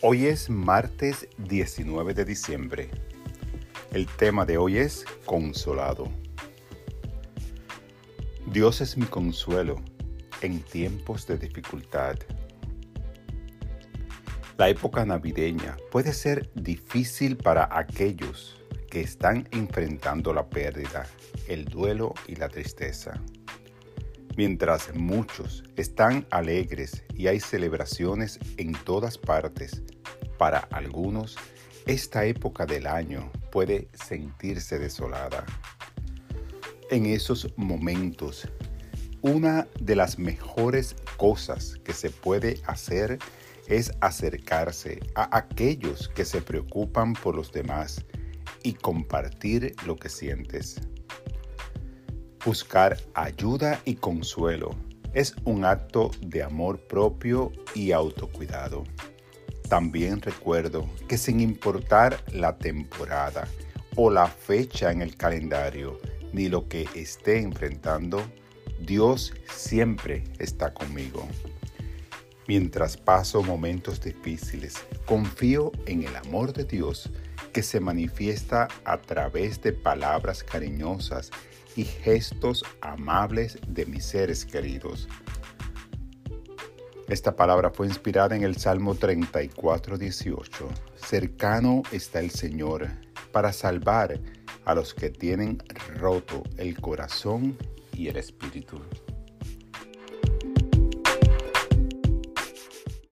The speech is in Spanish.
Hoy es martes 19 de diciembre. El tema de hoy es consolado. Dios es mi consuelo en tiempos de dificultad. La época navideña puede ser difícil para aquellos que están enfrentando la pérdida, el duelo y la tristeza. Mientras muchos están alegres y hay celebraciones en todas partes, para algunos esta época del año puede sentirse desolada. En esos momentos, una de las mejores cosas que se puede hacer es acercarse a aquellos que se preocupan por los demás y compartir lo que sientes. Buscar ayuda y consuelo es un acto de amor propio y autocuidado. También recuerdo que sin importar la temporada o la fecha en el calendario, ni lo que esté enfrentando, Dios siempre está conmigo. Mientras paso momentos difíciles, confío en el amor de Dios que se manifiesta a través de palabras cariñosas y gestos amables de mis seres queridos. Esta palabra fue inspirada en el Salmo 34, 18. Cercano está el Señor para salvar a los que tienen roto el corazón y el espíritu.